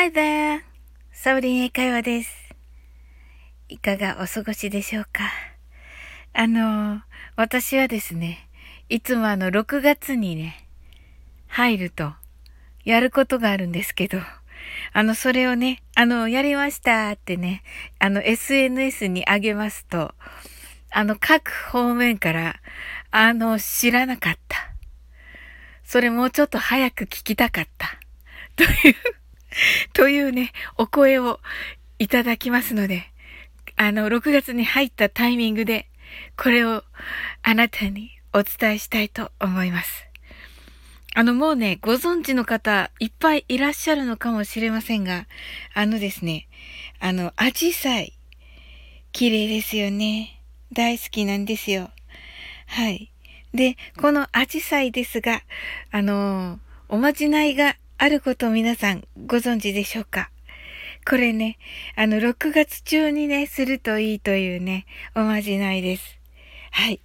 Hi there! サウリン英会話です。いかがお過ごしでしょうか？あの、私はですね、いつもあの6月にね、入ると、やることがあるんですけど、あの、それをね、あの、やりましたってね、あの、SNS に上げますと、あの、各方面から、あの、知らなかった。それもうちょっと早く聞きたかった。という というね、お声をいただきますので、あの、6月に入ったタイミングで、これをあなたにお伝えしたいと思います。あの、もうね、ご存知の方、いっぱいいらっしゃるのかもしれませんが、あのですね、あの、アジサイ、綺麗ですよね。大好きなんですよ。はい。で、このアジサイですが、あの、おまじないがあることを皆さんご存知でしょうか？これね、あの、6月中にね、するといいというね、おまじないです。はい。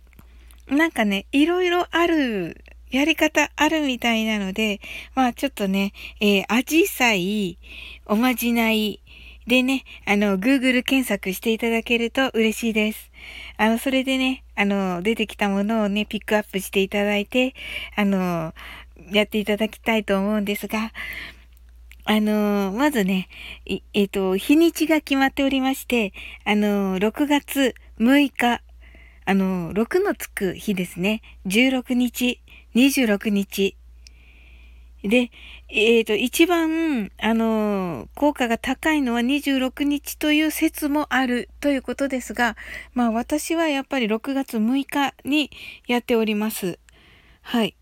なんかね、いろいろある、やり方あるみたいなので、まあちょっとね、えー、アジサイ、おまじないでね、あの、Google 検索していただけると嬉しいです。あの、それでね、あの、出てきたものをね、ピックアップしていただいて、あの、やっていただきたいと思うんですが、あのー、まずね、えっ、ー、と、日にちが決まっておりまして、あのー、6月6日、あの6のつく日ですね。16日、26日。で、えっ、と、一番、あの効果が高いのは26日という説もあるということですが、まあ私はやっぱり6月6日にやっております。はい。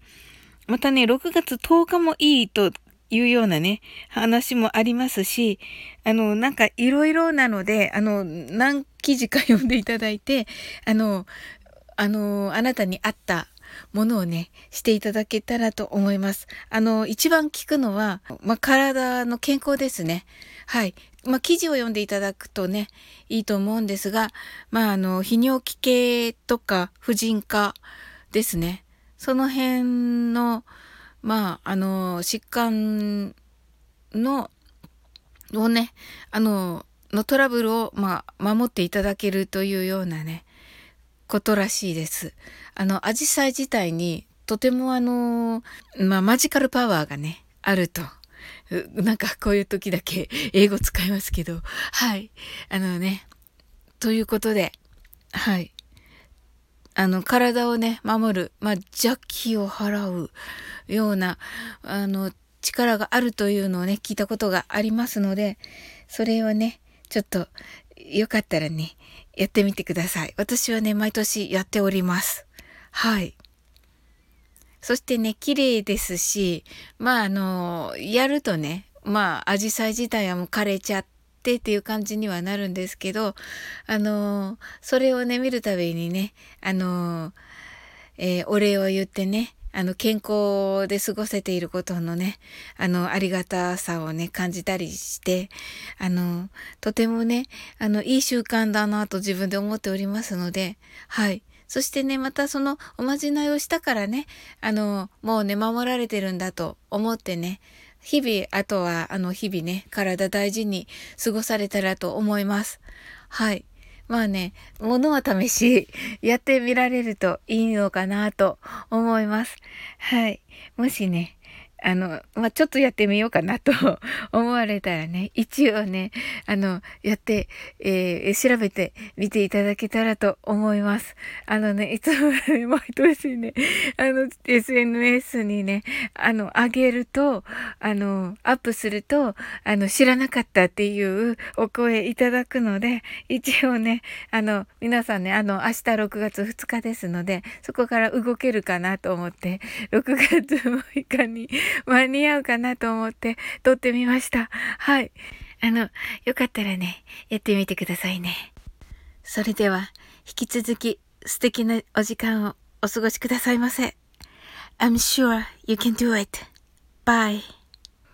またね、6月10日もいいというようなね、話もありますし、あの、なんかいろいろなので、あの、何記事か読んでいただいて、あの、あの、あなたに合ったものをね、していただけたらと思います。あの、一番聞くのは、まあ、体の健康ですね。はい。まあ、記事を読んでいただくとね、いいと思うんですが、まあ、あの、泌尿器系とか婦人科ですね。その辺の、まあ、あの、疾患の、をね、あの、のトラブルを、まあ、守っていただけるというようなね、ことらしいです。あの、アジサイ自体に、とてもあの、まあ、マジカルパワーがね、あると。なんかこういう時だけ英語使いますけど、はい。あのね、ということで、はい。あの、体をね、守る、まあ、邪気を払うような、あの、力があるというのをね、聞いたことがありますので、それをね、ちょっと、よかったらね、やってみてください。私はね、毎年やっております。はい。そしてね、綺麗ですし、まあ、あの、やるとね、まあ、アジサイ自体はもう枯れちゃって、ってっていう感じにはなるんですけど、あのー、それをね、見るたびにね、あのー、えー、お礼を言ってね、あの、健康で過ごせていることのね、あの、ありがたさをね、感じたりして、あの、とてもね、あの、いい習慣だなと自分で思っておりますので、はい。そしてね、またそのおまじないをしたからね、あの、もうね、守られてるんだと思ってね、日々、あとは、あの、日々ね、体大事に過ごされたらと思います。はい。まあね、物は試し、やってみられるといいのかなと思います。はい。もしね、あの、まあ、ちょっとやってみようかなと 思われたらね、一応ね、あの、やって、えー、調べてみていただけたらと思います。あのね、いつも、毎年ね、あの、SNS にね、あの、上げると、あの、アップすると、あの、知らなかったっていうお声いただくので、一応ね、あの、皆さんね、あの、明日6月2日ですので、そこから動けるかなと思って、6月6日に 間に合うかなと思って撮ってみました。はい。あの、よかったらね、やってみてくださいね。それでは、引き続き素敵なお時間をお過ごしくださいませ。I'm sure you can do it. Bye.